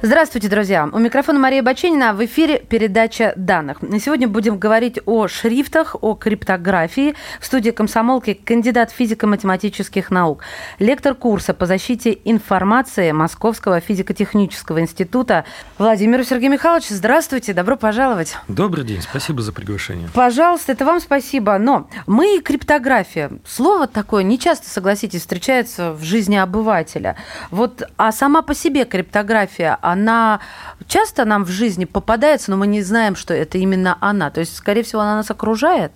Здравствуйте, друзья. У микрофона Мария Баченина. В эфире передача данных. Сегодня будем говорить о шрифтах, о криптографии. В студии комсомолки кандидат физико-математических наук, лектор курса по защите информации Московского физико-технического института Владимир Сергей Михайлович. Здравствуйте, добро пожаловать. Добрый день, спасибо за приглашение. Пожалуйста, это вам спасибо. Но мы и криптография. Слово такое не часто, согласитесь, встречается в жизни обывателя. Вот, а сама по себе криптография, она часто нам в жизни попадается, но мы не знаем, что это именно она. То есть, скорее всего, она нас окружает.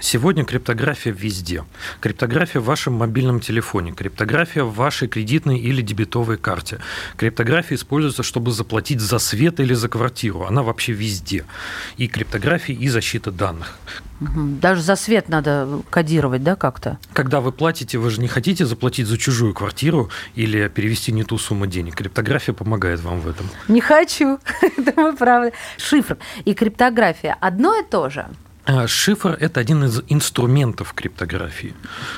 Сегодня криптография везде. Криптография в вашем мобильном телефоне, криптография в вашей кредитной или дебетовой карте. Криптография используется, чтобы заплатить за свет или за квартиру. Она вообще везде. И криптография, и защита данных. Даже за свет надо кодировать, да, как-то? Когда вы платите, вы же не хотите заплатить за чужую квартиру или перевести не ту сумму денег. Криптография помогает вам в этом. Не хочу. Это мы правы. Шифр и криптография одно и то же. А, шифр – это один из инструментов криптографии.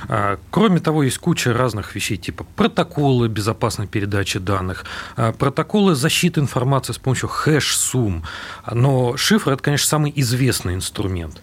А, кроме того, есть куча разных вещей, типа протоколы безопасной передачи данных, а, протоколы защиты информации с помощью хэш-сумм. Но шифр – это, конечно, самый известный инструмент.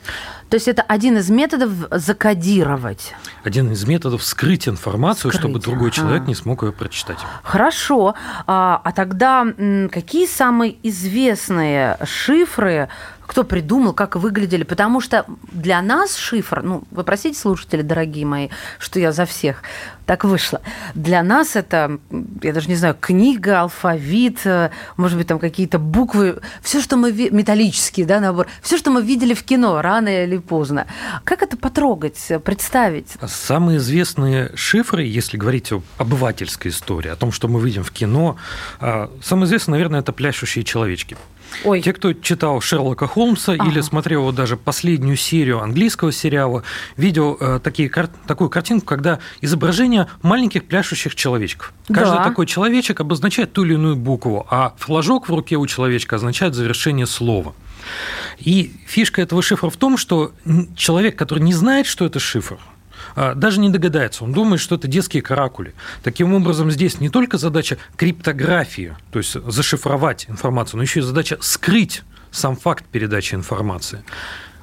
То есть это один из методов закодировать. Один из методов скрыть информацию, скрыть. чтобы другой человек не смог ее прочитать. Хорошо. А, а тогда какие самые известные шифры кто придумал, как выглядели. Потому что для нас шифр, ну, вы простите, слушатели, дорогие мои, что я за всех так вышло. Для нас это, я даже не знаю, книга, алфавит, э, может быть, там какие-то буквы, все, что мы, металлические, да, набор, все, что мы видели в кино, рано или поздно. Как это потрогать, представить? Самые известные шифры, если говорить о обывательской истории, о том, что мы видим в кино, а, самое известное, наверное, это пляшущие человечки. Ой. Те, кто читал Шерлока Холмса ага. или смотрел даже последнюю серию английского сериала, видел э, такие, такую картинку, когда изображение маленьких пляшущих человечков. Каждый да. такой человечек обозначает ту или иную букву, а флажок в руке у человечка означает завершение слова. И фишка этого шифра в том, что человек, который не знает, что это шифр, даже не догадается. Он думает, что это детские каракули. Таким образом, здесь не только задача криптографии, то есть зашифровать информацию, но еще и задача скрыть сам факт передачи информации.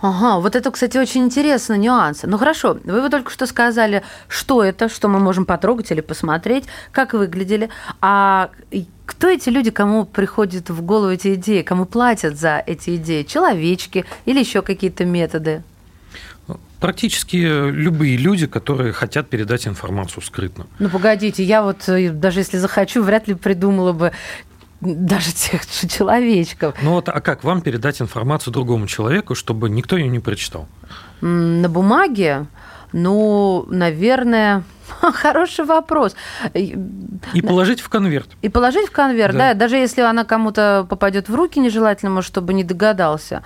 Ага, вот это, кстати, очень интересно, нюансы. Ну хорошо, вы вот только что сказали, что это, что мы можем потрогать или посмотреть, как выглядели. А кто эти люди, кому приходят в голову эти идеи, кому платят за эти идеи? Человечки или еще какие-то методы? Практически любые люди, которые хотят передать информацию скрытно. Ну, погодите, я вот э, даже если захочу, вряд ли придумала бы даже тех же человечков. Ну вот, а как вам передать информацию другому человеку, чтобы никто ее не прочитал? На бумаге? Ну, наверное, хороший вопрос. И положить в конверт. И положить в конверт, да. да. Даже если она кому-то попадет в руки нежелательно, чтобы не догадался.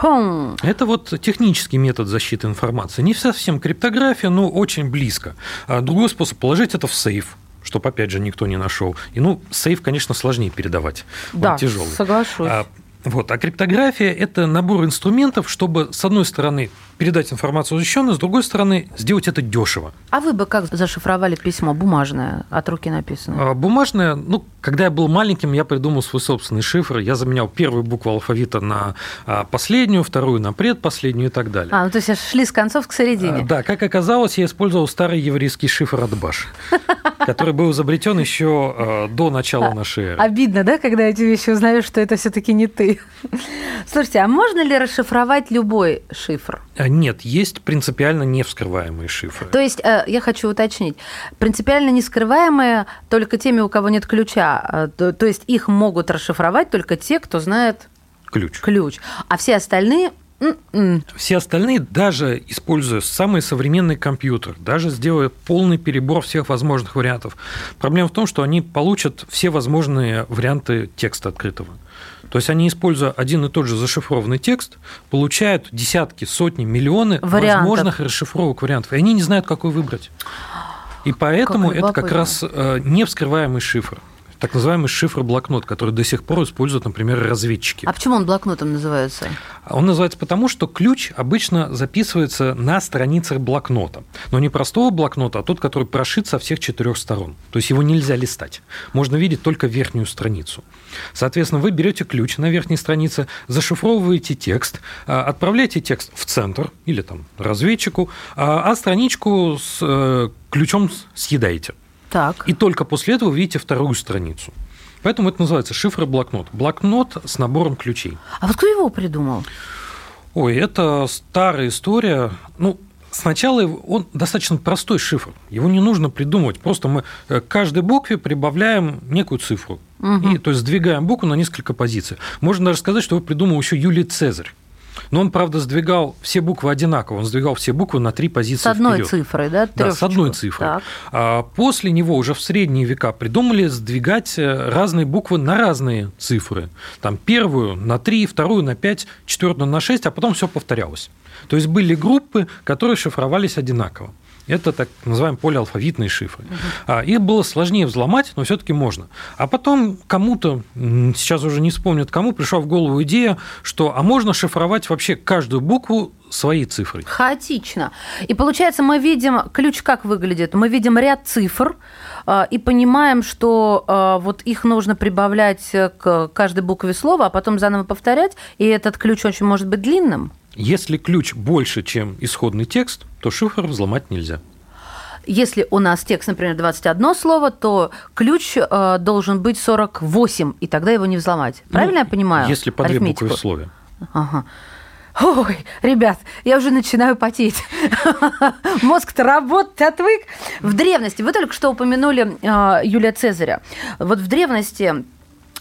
Хм. Это вот технический метод защиты информации. Не совсем криптография, но очень близко. А другой способ положить это в сейф чтобы, опять же, никто не нашел. И, ну, сейф, конечно, сложнее передавать. Да, Он тяжелый. соглашусь. А, вот. А криптография – это набор инструментов, чтобы, с одной стороны, передать информацию защищенно, с другой стороны, сделать это дешево. А вы бы как зашифровали письмо бумажное, от руки написанное? А, бумажное, ну, когда я был маленьким, я придумал свой собственный шифр. Я заменял первую букву алфавита на а, последнюю, вторую на предпоследнюю и так далее. А, ну то есть шли с концов к середине. А, да, как оказалось, я использовал старый еврейский шифр от Баш, который был изобретен еще до начала нашей эры. Обидно, да, когда эти вещи узнаешь, что это все-таки не ты. Слушайте, а можно ли расшифровать любой шифр? Нет, есть принципиально не вскрываемые шифры. То есть, э, я хочу уточнить, принципиально не скрываемые только теми, у кого нет ключа, э, то, есть их могут расшифровать только те, кто знает ключ. Ключ. А все остальные все остальные, даже используя самый современный компьютер, даже сделая полный перебор всех возможных вариантов, проблема в том, что они получат все возможные варианты текста открытого. То есть они, используя один и тот же зашифрованный текст, получают десятки, сотни, миллионы вариантов. возможных расшифровок вариантов. И они не знают, какой выбрать. И поэтому как это как раз э, невскрываемый шифр так называемый шифр-блокнот, который до сих пор используют, например, разведчики. А почему он блокнотом называется? Он называется потому, что ключ обычно записывается на страницах блокнота. Но не простого блокнота, а тот, который прошит со всех четырех сторон. То есть его нельзя листать. Можно видеть только верхнюю страницу. Соответственно, вы берете ключ на верхней странице, зашифровываете текст, а, отправляете текст в центр или там разведчику, а, а страничку с э, ключом съедаете. Так. И только после этого вы видите вторую страницу. Поэтому это называется шифр-блокнот. Блокнот с набором ключей. А вот кто его придумал? Ой, это старая история. Ну, Сначала он достаточно простой шифр. Его не нужно придумывать. Просто мы к каждой букве прибавляем некую цифру. Угу. И, то есть сдвигаем букву на несколько позиций. Можно даже сказать, что его придумал еще Юлий Цезарь. Но он, правда, сдвигал все буквы одинаково. Он сдвигал все буквы на три позиции С одной вперед. цифрой, да? Да, с одной цифрой. Так. А после него уже в средние века придумали сдвигать э, разные буквы на разные цифры. Там первую на три, вторую на пять, четвертую на шесть, а потом все повторялось. То есть были группы, которые шифровались одинаково. Это так называаемые полиалфавитные шифры. Угу. Их было сложнее взломать, но все-таки можно. А потом кому-то, сейчас уже не вспомнят кому, пришла в голову идея, что а можно шифровать вообще каждую букву своей цифрой. Хаотично. И получается, мы видим, ключ как выглядит? Мы видим ряд цифр, а, и понимаем, что а, вот их нужно прибавлять к каждой букве слова, а потом заново повторять, и этот ключ очень может быть длинным. Если ключ больше, чем исходный текст, то шифр взломать нельзя. Если у нас текст, например, 21 слово, то ключ э, должен быть 48, и тогда его не взломать. Ну, Правильно ну, я понимаю? Если по две буквы в слове. Ага. Ой, ребят, я уже начинаю потеть. Мозг-то работать отвык. В древности, вы только что упомянули э, Юлия Цезаря. Вот в древности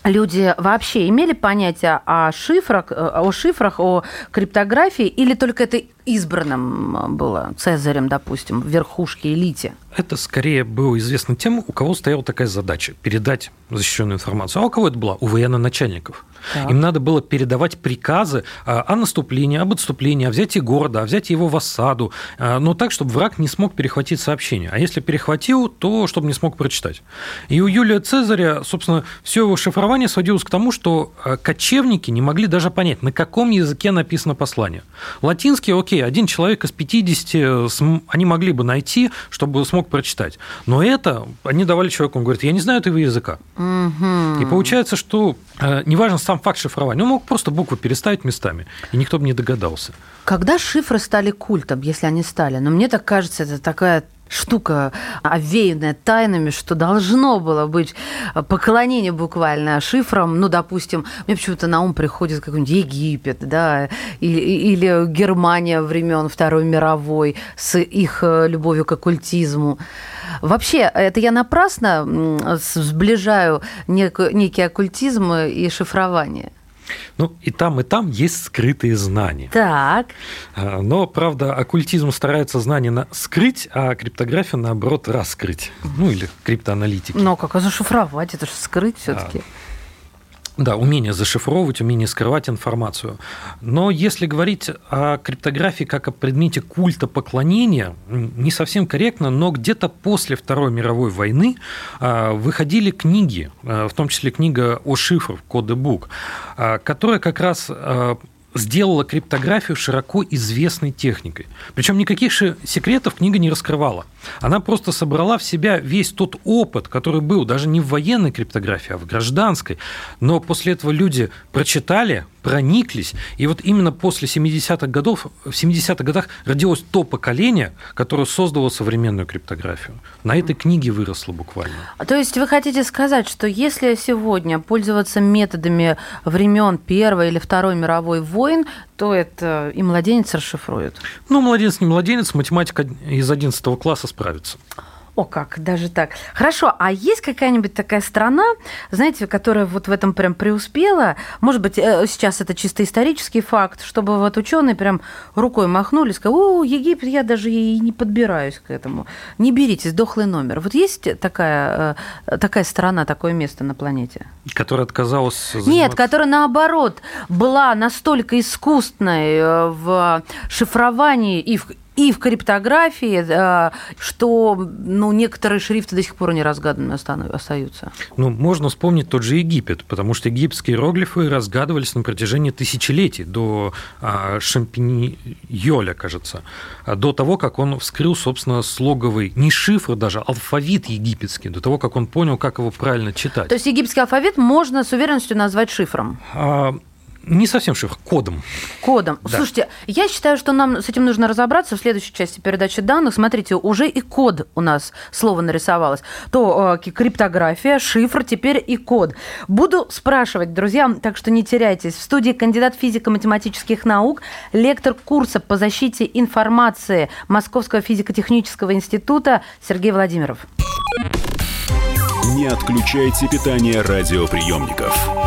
люди вообще имели понятие о шифрах, э, о шифрах, о криптографии, или только это избранным было Цезарем, допустим, в верхушке элите? Это скорее было известно тем, у кого стояла такая задача – передать защищенную информацию. А у кого это была? У военно-начальников. Так. Им надо было передавать приказы а, о наступлении, об отступлении, о взятии города, о взятии его в осаду, а, но так, чтобы враг не смог перехватить сообщение. А если перехватил, то чтобы не смог прочитать. И у Юлия Цезаря, собственно, все его шифрование сводилось к тому, что а, кочевники не могли даже понять, на каком языке написано послание. Латинский, окей, один человек из 50 они могли бы найти, чтобы смог прочитать. Но это они давали человеку, он говорит, я не знаю этого языка. Угу. И получается, что неважно сам факт шифрования. Он мог просто буквы переставить местами, и никто бы не догадался. Когда шифры стали культом, если они стали? Но мне так кажется, это такая штука, овеянная тайнами, что должно было быть поклонение буквально шифрам. Ну, допустим, мне почему-то на ум приходит какой-нибудь Египет, да, или, или Германия времен Второй мировой с их э, любовью к оккультизму. Вообще, это я напрасно сближаю некий оккультизм и шифрование? Ну, и там, и там есть скрытые знания. Так. А, но, правда, оккультизм старается знания скрыть, а криптография, наоборот, раскрыть. Ну, или криптоаналитики. Но как зашифровать? Это же скрыть все таки а. Да, умение зашифровывать, умение скрывать информацию. Но если говорить о криптографии как о предмете культа поклонения, не совсем корректно, но где-то после Второй мировой войны а, выходили книги, а, в том числе книга о шифрах, коды Бук, а, которая как раз сделала криптографию широко известной техникой. Причем никаких же секретов книга не раскрывала. Она просто собрала в себя весь тот опыт, который был даже не в военной криптографии, а в гражданской. Но после этого люди прочитали, прониклись. И вот именно после 70-х годов, в 70-х годах родилось то поколение, которое создало современную криптографию. На этой книге выросло буквально. А то есть вы хотите сказать, что если сегодня пользоваться методами времен Первой или Второй мировой войн, то это и младенец расшифрует? Ну, младенец не младенец, математика из 11 класса справится. О, как, даже так. Хорошо, а есть какая-нибудь такая страна, знаете, которая вот в этом прям преуспела? Может быть, э, сейчас это чисто исторический факт, чтобы вот ученые прям рукой махнули, сказали, о, Египет, я даже и не подбираюсь к этому. Не берите, сдохлый номер. Вот есть такая, э, такая страна, такое место на планете? Которая отказалась заниматься... Нет, которая, наоборот, была настолько искусной э, в шифровании и в и в криптографии, э, что ну, некоторые шрифты до сих пор не разгаданными остаются. Ну, можно вспомнить тот же Египет, потому что египетские иероглифы разгадывались на протяжении тысячелетий, до а, Шампиньоля, кажется, до того, как он вскрыл, собственно, слоговый, не шифр даже, алфавит египетский, до того, как он понял, как его правильно читать. То есть египетский алфавит можно с уверенностью назвать шифром? Не совсем шифр, кодом. Кодом. Да. Слушайте, я считаю, что нам с этим нужно разобраться в следующей части передачи данных. Смотрите, уже и код у нас слово нарисовалось. То э, криптография, шифр, теперь и код. Буду спрашивать, друзья, так что не теряйтесь. В студии кандидат физико-математических наук, лектор курса по защите информации Московского физико-технического института Сергей Владимиров. Не отключайте питание радиоприемников.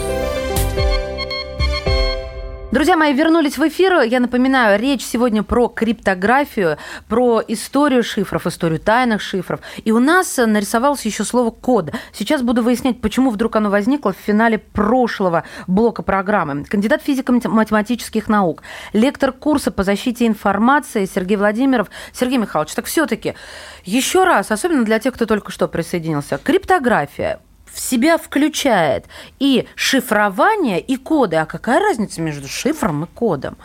Друзья мои, вернулись в эфир. Я напоминаю, речь сегодня про криптографию, про историю шифров, историю тайных шифров. И у нас нарисовалось еще слово «код». Сейчас буду выяснять, почему вдруг оно возникло в финале прошлого блока программы. Кандидат физико-математических наук, лектор курса по защите информации Сергей Владимиров. Сергей Михайлович, так все-таки еще раз, особенно для тех, кто только что присоединился, криптография – в себя включает и шифрование, и коды. А какая разница между шифром и кодом?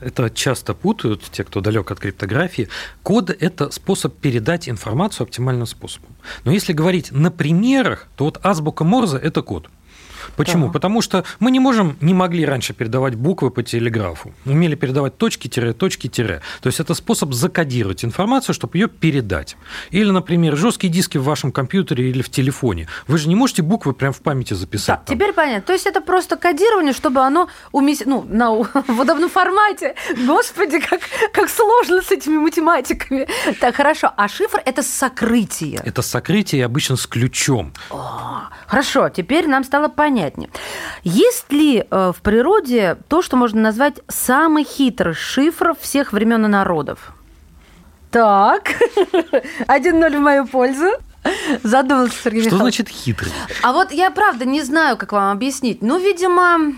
Это часто путают те, кто далек от криптографии. Код – это способ передать информацию оптимальным способом. Но если говорить на примерах, то вот азбука Морзе – это код. Почему? Да. Потому что мы не можем, не могли раньше передавать буквы по телеграфу. Умели передавать точки-тире, точки-тире. То есть это способ закодировать информацию, чтобы ее передать. Или, например, жесткие диски в вашем компьютере или в телефоне. Вы же не можете буквы прямо в памяти записать. Да, теперь понятно. То есть это просто кодирование, чтобы оно уместь, ну, на, в удобном формате. Господи, как, как сложно с этими математиками. Так, хорошо. А шифр – это сокрытие. Это сокрытие обычно с ключом. О, хорошо, теперь нам стало понятно понятнее. Есть ли э, в природе то, что можно назвать самый хитрый шифр всех времен и народов? Так, 1-0 в мою пользу. Задумался Сергей Что значит хитрый? А вот я правда не знаю, как вам объяснить. Ну, видимо,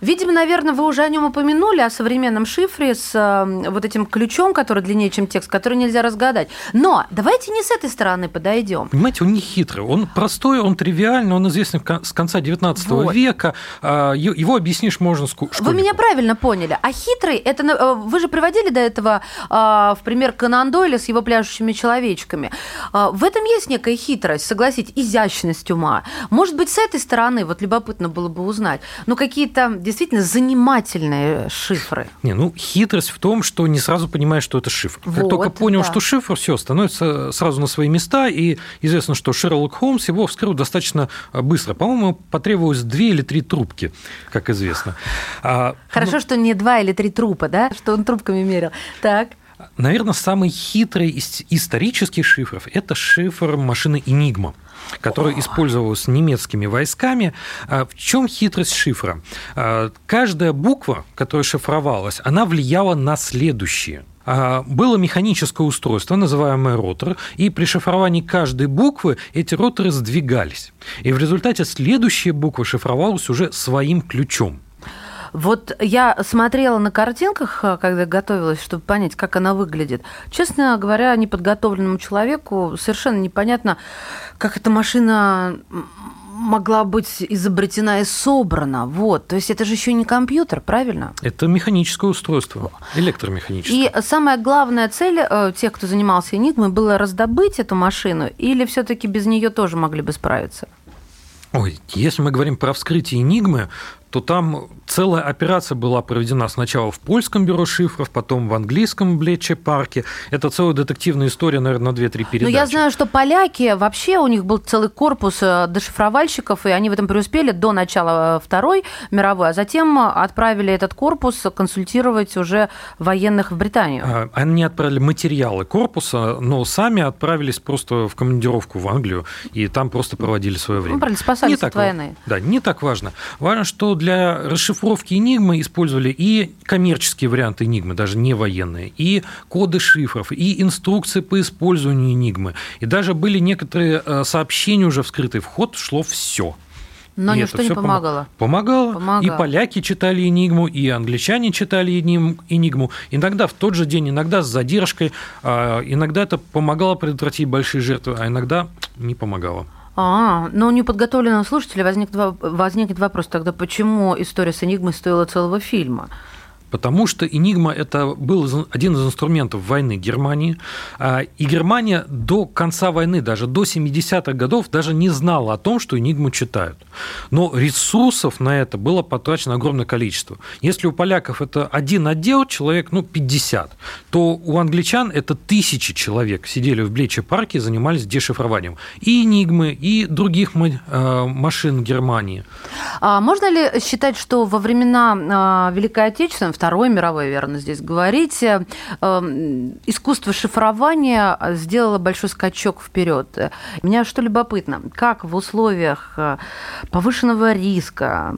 Видимо, наверное, вы уже о нем упомянули, о современном шифре с э, вот этим ключом, который длиннее, чем текст, который нельзя разгадать. Но давайте не с этой стороны подойдем. Понимаете, он не хитрый, он простой, он тривиальный, он известен с конца 19 вот. века. А, его объяснишь можно с Вы меня правильно поняли. А хитрый, это э, вы же приводили до этого а, в пример Конан Дойля с его пляшущими человечками. А, в этом есть некая хитрость, согласитесь, изящность ума. Может быть, с этой стороны, вот любопытно было бы узнать, ну, какие-то действительно занимательные шифры. Не, ну хитрость в том, что не сразу понимаешь, что это шифр. Как вот, только понял, да. что шифр, все становится сразу на свои места, и известно, что Шерлок Холмс его вскрыл достаточно быстро. По-моему, потребовалось две или три трубки, как известно. А, Хорошо, ну... что не два или три трупа, да, что он трубками мерил. Так. Наверное, самый хитрый из исторических шифров – это шифр машины «Энигма» который использовался немецкими войсками. А в чем хитрость шифра? А, каждая буква, которая шифровалась, она влияла на следующие а, было механическое устройство, называемое ротор, и при шифровании каждой буквы эти роторы сдвигались. И в результате следующая буква шифровалась уже своим ключом. Вот я смотрела на картинках, э, когда готовилась, чтобы понять, как она выглядит. Честно говоря, неподготовленному человеку совершенно непонятно, как эта машина могла быть изобретена и собрана. Вот. То есть это же еще не компьютер, правильно? Это механическое устройство, электромеханическое. И самая главная цель э, тех, кто занимался Энигмой, было раздобыть эту машину, или все-таки без нее тоже могли бы справиться? Ой, если мы говорим про вскрытие Энигмы, то там целая операция была проведена сначала в польском бюро шифров, потом в английском Блече парке. Это целая детективная история, наверное, на 2-3 передачи. Но я знаю, что поляки, вообще у них был целый корпус э, дешифровальщиков, и они в этом преуспели до начала э, Второй мировой, а затем отправили этот корпус консультировать уже военных в Британию. А, они отправили материалы корпуса, но сами отправились просто в командировку в Англию, и там просто проводили свое время. Ну, правильно, спасались от войны. Да, не так важно. Важно, что для расшифровки Энигмы использовали и коммерческие варианты Энигмы, даже не военные, и коды шифров, и инструкции по использованию Энигмы. И даже были некоторые э, сообщения уже вскрытый вход, шло все. Но и ничто не помогало. Помогало. помогало. И поляки читали Энигму, и англичане читали Энигму. Иногда в тот же день, иногда с задержкой. А, иногда это помогало предотвратить большие жертвы, а иногда не помогало. А, но у неподготовленного слушателя возник, возникнет вопрос тогда, почему история с Энигмой стоила целого фильма? Потому что «Энигма» – это был один из инструментов войны Германии, а, и Германия до конца войны, даже до 70-х годов, даже не знала о том, что «Энигму» читают. Но ресурсов на это было потрачено огромное количество. Если у поляков это один отдел, человек, ну, 50, то у англичан это тысячи человек сидели в Блече парке и занимались дешифрованием и «Энигмы», и других э, машин Германии. А можно ли считать, что во времена а, Великой Отечественной, Второй мировой, верно, здесь говорить, э, эм, искусство шифрования сделало большой скачок вперед. Меня что любопытно, как в условиях э, повышенного риска,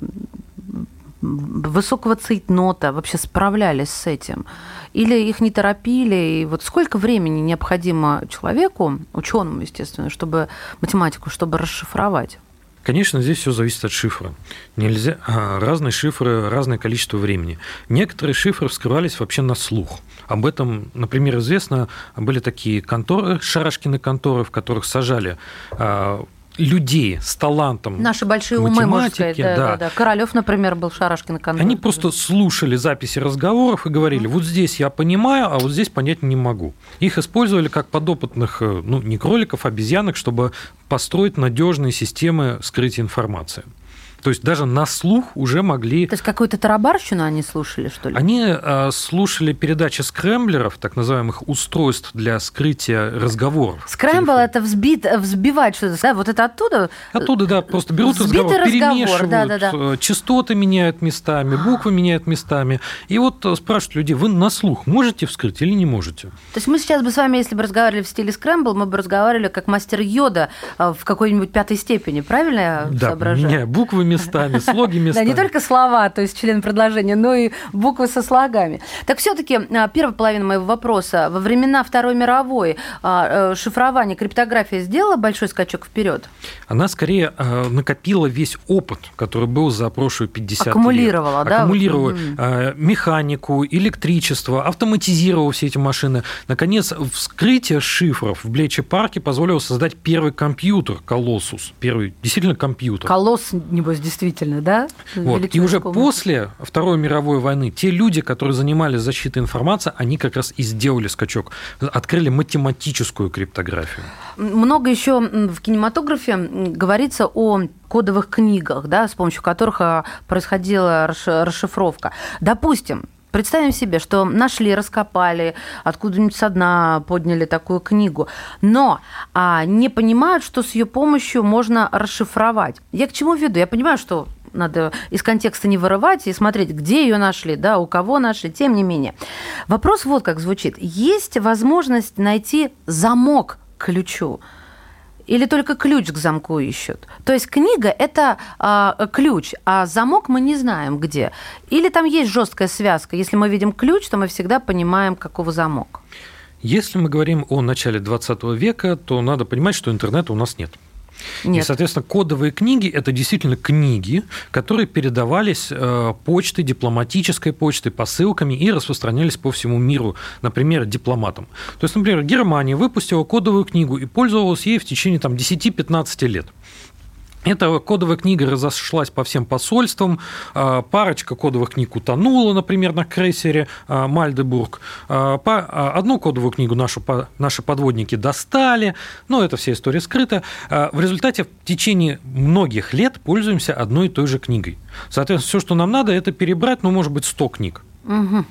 высокого цейтнота вообще справлялись с этим? Или их не торопили? И вот сколько времени необходимо человеку, ученому, естественно, чтобы математику, чтобы расшифровать? Конечно, здесь все зависит от шифра. Нельзя... А, разные шифры, разное количество времени. Некоторые шифры вскрывались вообще на слух. Об этом, например, известно, были такие конторы, шарашкины конторы, в которых сажали а, людей с талантом Наши большие умы, можно сказать, да, да. Да, да. Королёв, например, был Шарашкин контроль. Они просто слушали записи разговоров и говорили, вот здесь я понимаю, а вот здесь понять не могу. Их использовали как подопытных, э, ну, не кроликов, а обезьянок, чтобы построить надежные системы скрытия информации. То есть даже на слух уже могли... То есть какую-то тарабарщину они слушали, что ли? Они э, слушали передачи скрэмблеров, так называемых устройств для скрытия разговоров. Скрэмбл – это взбит, взбивать что-то, да? Вот это оттуда? Оттуда, да, просто берут разговор, разговор, перемешивают, да, да, да. Э, частоты меняют местами, буквы меняют местами. И вот э, спрашивают людей, вы на слух можете вскрыть или не можете? То есть мы сейчас бы с вами, если бы разговаривали в стиле скрэмбл, мы бы разговаривали как мастер Йода в какой-нибудь пятой степени, правильно я да, соображаю? Да, буквы местами, слоги местами. Да, не только слова, то есть член предложения, но и буквы со слогами. Так все-таки а, первая половина моего вопроса. Во времена Второй мировой а, э, шифрование, криптография сделала большой скачок вперед? Она скорее а, накопила весь опыт, который был за прошлые 50 Аккумулировала, лет. да? Аккумулировала механику, электричество, автоматизировала все эти машины. Наконец, вскрытие шифров в Блече парке позволило создать первый компьютер Колоссус. Первый действительно компьютер. Колосс, небось, действительно, да? Вот. И уже после Второй мировой войны те люди, которые занимались защитой информации, они как раз и сделали скачок, открыли математическую криптографию. Много еще в кинематографе говорится о кодовых книгах, да, с помощью которых а, происходила расшифровка. Допустим, Представим себе, что нашли, раскопали, откуда-нибудь со дна подняли такую книгу, но а, не понимают, что с ее помощью можно расшифровать. Я к чему веду? Я понимаю, что надо из контекста не вырывать и смотреть, где ее нашли, да, у кого нашли, тем не менее. Вопрос вот как звучит. Есть возможность найти замок к ключу? Или только ключ к замку ищут? То есть книга – это а, ключ, а замок мы не знаем где. Или там есть жесткая связка. Если мы видим ключ, то мы всегда понимаем, какого замок. Если мы говорим о начале 20 века, то надо понимать, что интернета у нас нет. Нет. И, соответственно, кодовые книги – это действительно книги, которые передавались э, почтой, дипломатической почтой, посылками и распространялись по всему миру, например, дипломатам. То есть, например, Германия выпустила кодовую книгу и пользовалась ей в течение там, 10-15 лет. Эта кодовая книга разошлась по всем посольствам. А, парочка кодовых книг утонула, например, на крейсере а, Мальдебург. А, одну кодовую книгу нашу, наши подводники достали, но это вся история скрыта. В результате в течение многих лет пользуемся одной и той же книгой. Соответственно, все, что нам надо, это перебрать, ну, может быть, 100 книг. Угу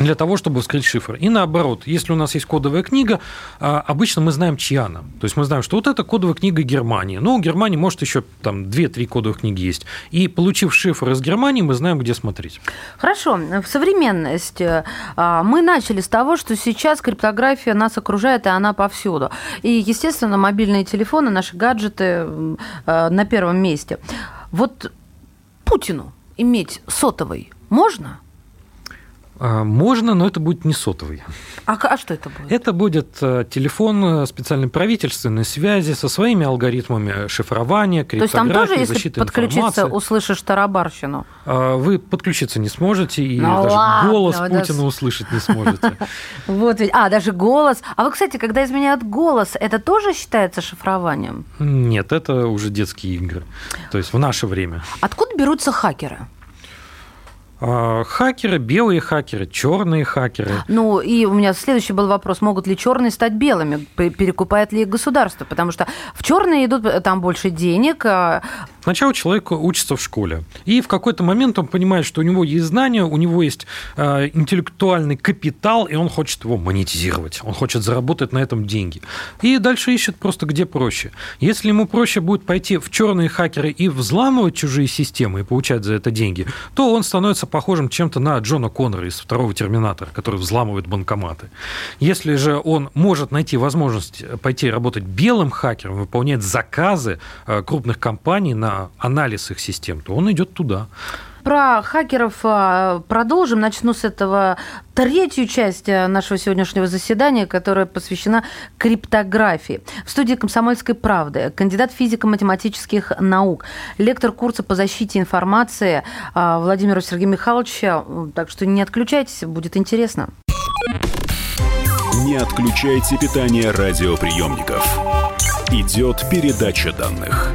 для того, чтобы вскрыть шифр. И наоборот, если у нас есть кодовая книга, а, обычно мы знаем, чья она. То есть мы знаем, что вот это кодовая книга Германии. Но у Германии может еще там 2-3 кодовых книги есть. И получив шифр из Германии, мы знаем, где смотреть. Хорошо. В современности а, мы начали с того, что сейчас криптография нас окружает, и она повсюду. И, естественно, мобильные телефоны, наши гаджеты а, на первом месте. Вот Путину иметь сотовый можно? А, можно, но это будет не сотовый. А, а что это будет? Это будет э, телефон э, специальной правительственной связи со своими алгоритмами шифрования, криптографии, То есть там тоже, если подключиться, информации. услышишь тарабарщину? А, вы подключиться не сможете, и ну, даже ладно, голос Путина да... услышать не сможете. Вот ведь. А, даже голос. А вы, кстати, когда изменяют голос, это тоже считается шифрованием? Нет, это уже детские игры. То есть в наше время. Откуда берутся хакеры? А, хакеры, белые хакеры, черные хакеры. Ну, и у меня следующий был вопрос, могут ли черные стать белыми? Перекупает ли их государство? Потому что в черные идут э, там больше денег. А Сначала человек учится в школе, и в какой-то момент он понимает, что у него есть знания, у него есть э, интеллектуальный капитал, и он хочет его монетизировать, он хочет заработать на этом деньги. И дальше ищет просто где проще. Если ему проще будет пойти в черные хакеры и взламывать чужие системы и получать за это деньги, то он становится похожим чем-то на Джона Коннора из второго Терминатора, который взламывает банкоматы. Если же он может найти возможность пойти работать белым хакером, выполнять заказы э, крупных компаний на анализ их систем, то он идет туда. Про хакеров а, продолжим. Начну с этого третью часть а, нашего сегодняшнего заседания, которая посвящена криптографии. В студии «Комсомольской правды» кандидат физико-математических наук, лектор курса по защите информации а, Владимир Сергей Михайлович. Так что не отключайтесь, будет интересно. Не отключайте питание радиоприемников. Идет передача данных.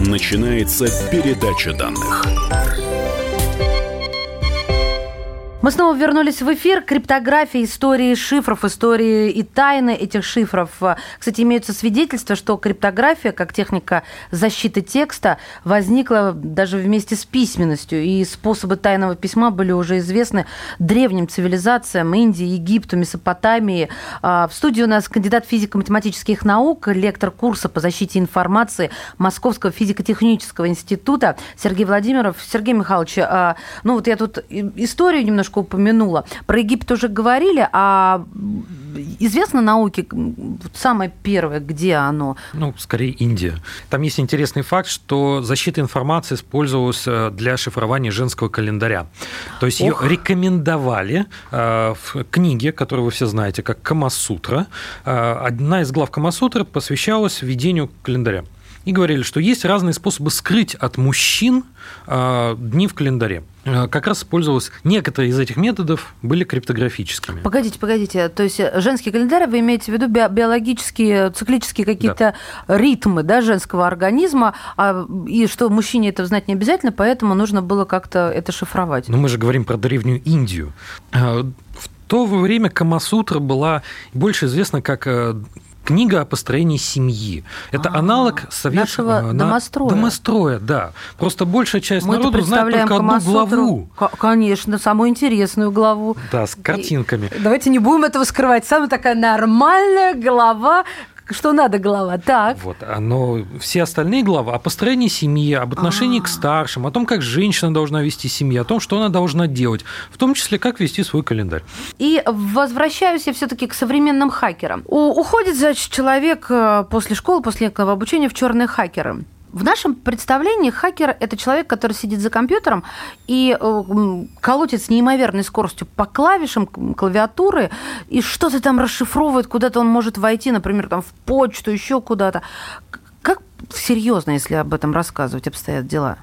Начинается передача данных. Мы снова вернулись в эфир. Криптография, истории шифров, истории и тайны этих шифров. Кстати, имеются свидетельства, что криптография, как техника защиты текста, возникла даже вместе с письменностью. И способы тайного письма были уже известны древним цивилизациям Индии, Египту, Месопотамии. А, в студии у нас кандидат физико-математических наук, лектор курса по защите информации Московского физико-технического института Сергей Владимиров. Сергей Михайлович, а, ну вот я тут историю немножко немножко упомянула. Про Египет уже говорили, а известно науке самое первое, где оно? Ну, скорее Индия. Там есть интересный факт, что защита информации использовалась э, для шифрования женского календаря. То есть Ох. ее рекомендовали э, в книге, которую вы все знаете, как Камасутра. Э, одна из глав Камасутры посвящалась ведению календаря и говорили, что есть разные способы скрыть от мужчин а, дни в календаре. А, как раз использовалось некоторые из этих методов были криптографическими. Погодите, погодите. То есть женский календарь вы имеете в виду биологические, циклические какие-то да. ритмы да, женского организма, а, и что мужчине это знать не обязательно, поэтому нужно было как-то это шифровать. Но мы же говорим про древнюю Индию. В то время Камасутра была больше известна как э, книга о построении семьи. Это А-а-а. аналог советского Нашего домостроя. Домостроя, да. Просто большая часть Мы народу знает только одну главу. Конечно, самую интересную главу. Да, с картинками. И давайте не будем этого скрывать. Самая такая нормальная глава что надо глава, так. Вот, а, но все остальные главы о построении семьи, об отношении А-а-а. к старшим, о том, как женщина должна вести семью, о том, что она должна делать, в том числе, как вести свой календарь. И возвращаюсь я все-таки к современным хакерам. У, уходит, значит, человек э, после школы, после обучения в черные хакеры. В нашем представлении хакер – это человек, который сидит за компьютером и э, колотит с неимоверной скоростью по клавишам клавиатуры и что-то там расшифровывает, куда-то он может войти, например, там в почту, еще куда-то. Как серьезно, если об этом рассказывать, обстоят дела?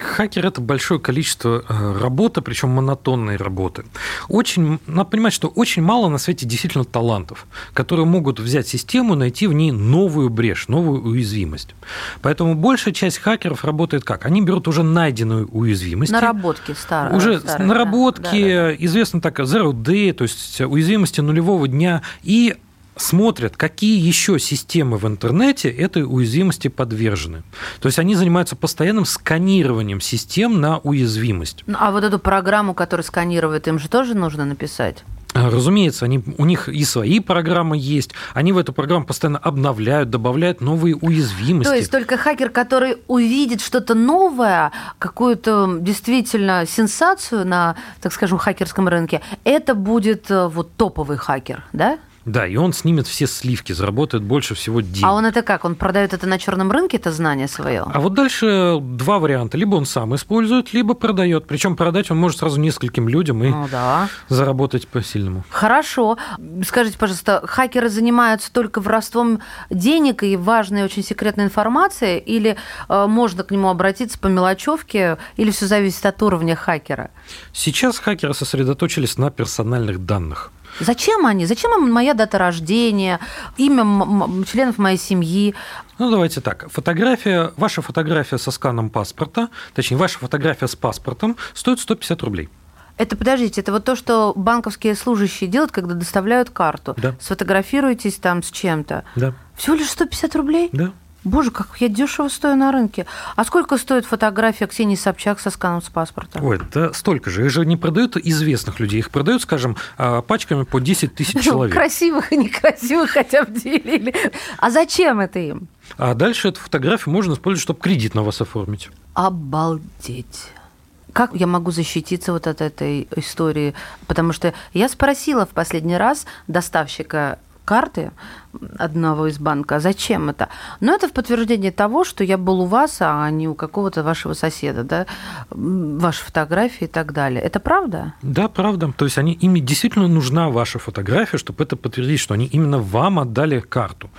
Хакер – это большое количество э, работы, причем монотонной работы. Очень, надо понимать, что очень мало на свете действительно талантов, которые могут взять систему, найти в ней новую брешь, новую уязвимость. Поэтому большая часть хакеров работает как? Они берут уже найденную уязвимость. Наработки старые. Уже старые, наработки, да. Да, да. известно так, zero day, то есть уязвимости нулевого дня, и смотрят, какие еще системы в интернете этой уязвимости подвержены. То есть они занимаются постоянным сканированием систем на уязвимость. Ну, а вот эту программу, которая сканирует, им же тоже нужно написать? А, разумеется, они, у них и свои программы есть, они в эту программу постоянно обновляют, добавляют новые уязвимости. То есть только хакер, который увидит что-то новое, какую-то действительно сенсацию на, так скажем, хакерском рынке, это будет э, вот топовый хакер, да? Да, и он снимет все сливки, заработает больше всего денег. А он это как? Он продает это на черном рынке, это знание свое? А вот дальше два варианта. Либо он сам использует, либо продает. Причем продать он может сразу нескольким людям и ну, да. заработать по-сильному. Хорошо. Скажите, пожалуйста, хакеры занимаются только воровством денег и важной очень секретной информации, или э, можно к нему обратиться по мелочевке, или все зависит от уровня хакера? Сейчас хакеры сосредоточились на персональных данных. Зачем они? Зачем им моя дата рождения, имя членов моей семьи? Ну, давайте так. Фотография, ваша фотография со сканом паспорта, точнее, ваша фотография с паспортом стоит 150 рублей. Это, подождите, это вот то, что банковские служащие делают, когда доставляют карту. Да. Сфотографируйтесь там с чем-то. Да. Всего лишь 150 рублей? Да. Боже, как я дешево стою на рынке. А сколько стоит фотография Ксении Собчак со сканом с паспорта? Ой, да столько же. Их же не продают известных людей. Их продают, скажем, а, пачками по 10 тысяч ну, человек. Красивых и некрасивых хотя бы делили. А зачем это им? А дальше эту фотографию можно использовать, чтобы кредит на вас оформить. Обалдеть. Как я могу защититься вот от этой истории? Потому что я спросила в последний раз доставщика карты одного из банка. Зачем это? Но это в подтверждение того, что я был у вас, а не у какого-то вашего соседа, да, ваши фотографии и так далее. Это правда? Да, правда. То есть они, ими действительно нужна ваша фотография, чтобы это подтвердить, что они именно вам отдали карту.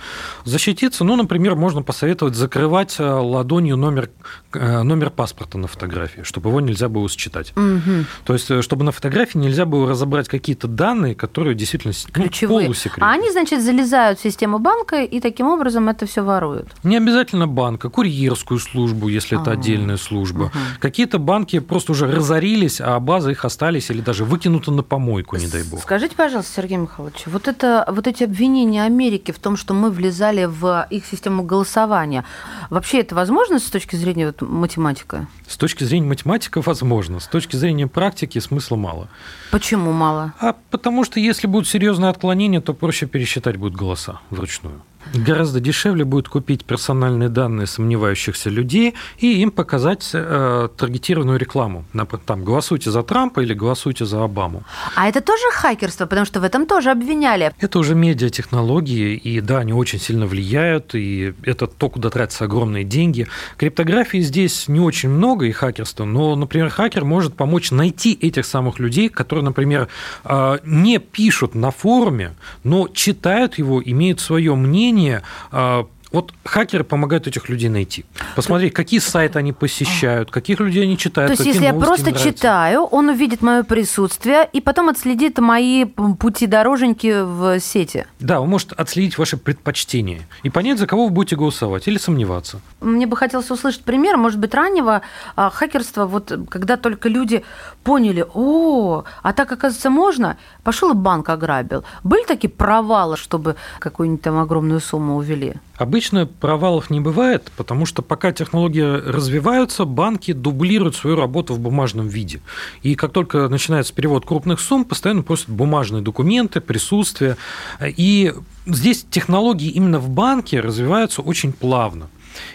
Защититься, ну, например, можно посоветовать закрывать э, ладонью номер, э, номер паспорта на фотографии, чтобы его нельзя было считать. Угу. То есть, э, чтобы на фотографии нельзя было разобрать какие-то данные, которые действительно Ключевые. полусекретные. А они, значит, залезают систему банка и таким образом это все воруют? Не обязательно банка, курьерскую службу, если это А-а-а. отдельная служба. Угу. Какие-то банки просто уже разорились, а базы их остались или даже выкинуты на помойку, не дай бог. Скажите, пожалуйста, Сергей Михайлович, вот, это, вот эти обвинения Америки в том, что мы влезали в их систему голосования, вообще это возможно с точки зрения вот, математика? С точки зрения математика возможно, с точки зрения практики смысла мало. Почему мало? А потому что если будут серьезные отклонения, то проще пересчитать будут голоса вручную. Гораздо дешевле будет купить персональные данные сомневающихся людей и им показать э, таргетированную рекламу. Там, голосуйте за Трампа или голосуйте за Обаму. А это тоже хакерство, потому что в этом тоже обвиняли. Это уже медиатехнологии, и да, они очень сильно влияют, и это то, куда тратятся огромные деньги. Криптографии здесь не очень много и хакерства, но, например, хакер может помочь найти этих самых людей, которые, например, э, не пишут на форуме, но читают его, имеют свое мнение, мнение а, вот хакеры помогают этих людей найти. Посмотреть, какие сайты они посещают, каких людей они читают. То есть, если я просто нравятся. читаю, он увидит мое присутствие и потом отследит мои пути дороженьки в сети. Да, он может отследить ваши предпочтения и понять, за кого вы будете голосовать или сомневаться. Мне бы хотелось услышать пример, может быть, раннего а, хакерства, вот когда только люди поняли, о, а так, оказывается, можно, пошел и банк ограбил. Были такие провалы, чтобы какую-нибудь там огромную сумму увели? Обычно обычно провалов не бывает, потому что пока технологии развиваются, банки дублируют свою работу в бумажном виде. И как только начинается перевод крупных сумм, постоянно просят бумажные документы, присутствие. И здесь технологии именно в банке развиваются очень плавно.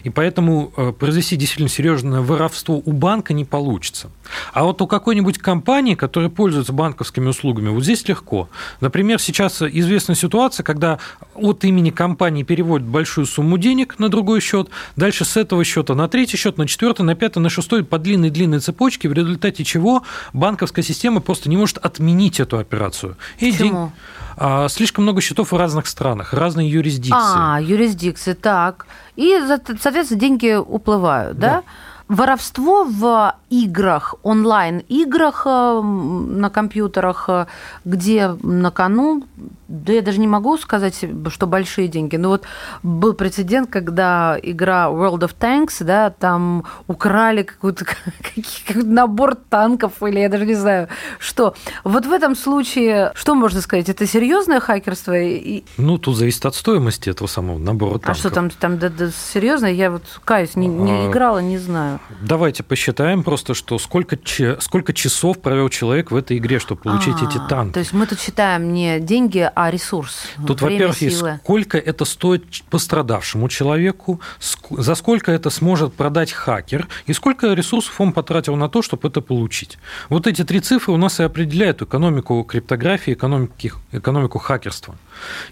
И поэтому э, произвести действительно серьезное воровство у банка не получится. А вот у какой-нибудь компании, которая пользуется банковскими услугами, вот здесь легко. Например, сейчас известна ситуация, когда от имени компании переводят большую сумму денег на другой счет, дальше с этого счета на третий счет, на четвертый, на пятый, на шестой по длинной-длинной цепочке, в результате чего банковская система просто не может отменить эту операцию. И Почему? День... А, слишком много счетов в разных странах, разные юрисдикции. А, юрисдикции, так. И, соответственно, деньги уплывают, да? да? Воровство в играх, онлайн-играх э, на компьютерах, э, где на кону, да я даже не могу сказать, что большие деньги, но вот был прецедент, когда игра World of Tanks, да, там украли какой-то набор танков, или я даже не знаю, что. Вот в этом случае, что можно сказать, это серьезное хакерство? Ну, тут зависит от стоимости этого самого набора танков. А что там, там да, да, серьезно? Я вот каюсь, не, не а, играла, не знаю. Давайте посчитаем просто, что сколько, сколько часов провел человек в этой игре, чтобы получить а, эти танки. То есть мы тут считаем не деньги, а ресурс. Тут, во-первых, есть сколько это стоит пострадавшему человеку, за сколько это сможет продать хакер, и сколько ресурсов он потратил на то, чтобы это получить. Вот эти три цифры у нас и определяют экономику криптографии, экономики, экономику хакерства.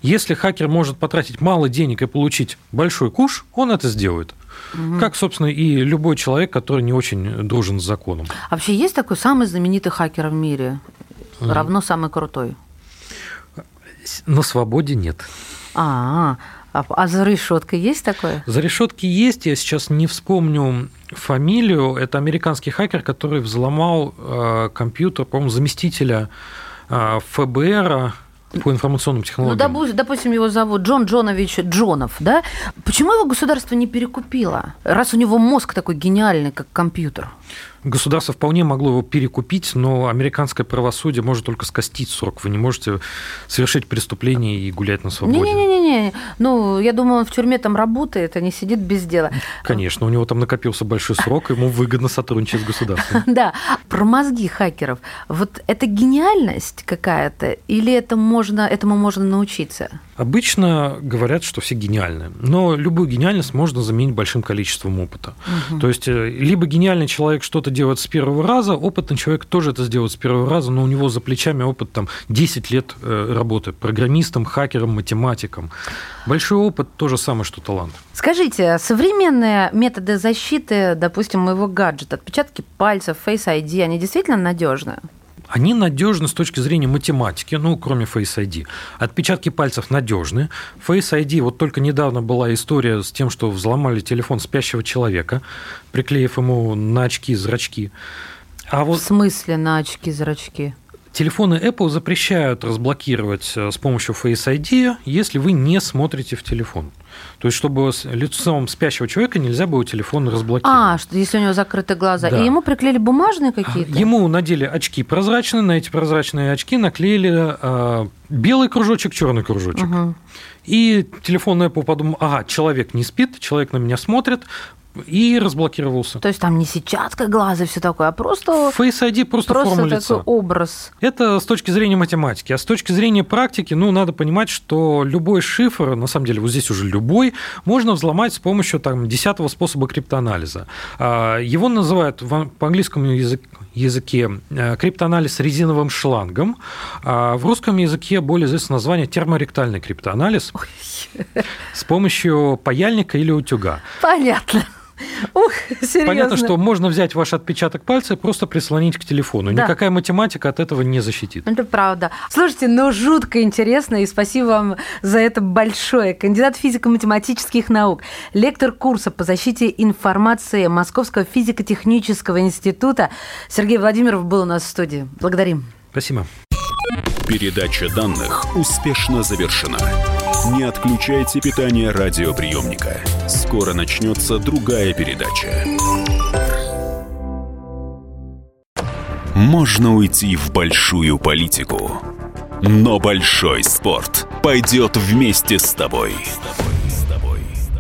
Если хакер может потратить мало денег и получить большой куш, он это сделает. Угу. Как, собственно, и любой человек, который не очень дружен с законом. А вообще есть такой самый знаменитый хакер в мире? Угу. Равно самый крутой? На свободе нет. А, а, а за решеткой есть такое? За решеткой есть. Я сейчас не вспомню фамилию. Это американский хакер, который взломал э, компьютер, по-моему, заместителя э, ФБР по информационным ну, технологиям. Ну, допустим, его зовут Джон Джонович Джонов, да? Почему его государство не перекупило, раз у него мозг такой гениальный, как компьютер? Государство вполне могло его перекупить, но американское правосудие может только скостить срок. Вы не можете совершить преступление и гулять на свободе. Не-не-не, ну, я думаю, он в тюрьме там работает, а не сидит без дела. Конечно, у него там накопился большой срок, ему выгодно сотрудничать с государством. Да, про мозги хакеров. Вот это гениальность какая-то, или это можно, этому можно научиться? Обычно говорят, что все гениальны, но любую гениальность можно заменить большим количеством опыта. Угу. То есть э, либо гениальный человек что-то делает с первого раза, опытный человек тоже это сделает с первого раза, но у него за плечами опыт там 10 лет э, работы программистом, хакером, математиком. Большой опыт то же самое, что талант. Скажите, современные методы защиты, допустим, моего гаджета, отпечатки пальцев, Face ID, они действительно надежны? Они надежны с точки зрения математики, ну, кроме Face ID. Отпечатки пальцев надежны. Face ID, вот только недавно была история с тем, что взломали телефон спящего человека, приклеив ему на очки зрачки. А вот... В смысле на очки зрачки? Телефоны Apple запрещают разблокировать э, с помощью Face ID, если вы не смотрите в телефон. То есть, чтобы лицом спящего человека нельзя было телефон разблокировать. А, что если у него закрыты глаза. Да. И ему приклеили бумажные какие-то? Ему надели очки прозрачные, на эти прозрачные очки наклеили э, белый кружочек, черный кружочек. Угу. И телефон Apple подумал, ага, человек не спит, человек на меня смотрит, и разблокировался. То есть там не сетчатка глаза, все такое, а просто... Face ID просто, просто форма такой лица. образ. Это с точки зрения математики. А с точки зрения практики, ну, надо понимать, что любой шифр, на самом деле, вот здесь уже любой, можно взломать с помощью там, десятого способа криптоанализа. А, его называют по английскому языке э, криптоанализ резиновым шлангом. А в русском языке более известно название терморектальный криптоанализ с помощью паяльника или утюга. Понятно. Ух, серьезно. Понятно, что можно взять ваш отпечаток пальца и просто прислонить к телефону. Да. Никакая математика от этого не защитит. Это правда. Слушайте, ну жутко интересно, и спасибо вам за это большое. Кандидат физико-математических наук, лектор курса по защите информации Московского физико-технического института Сергей Владимиров был у нас в студии. Благодарим. Спасибо. Передача данных успешно завершена. Не отключайте питание радиоприемника. Скоро начнется другая передача. Можно уйти в большую политику, но большой спорт пойдет вместе с тобой.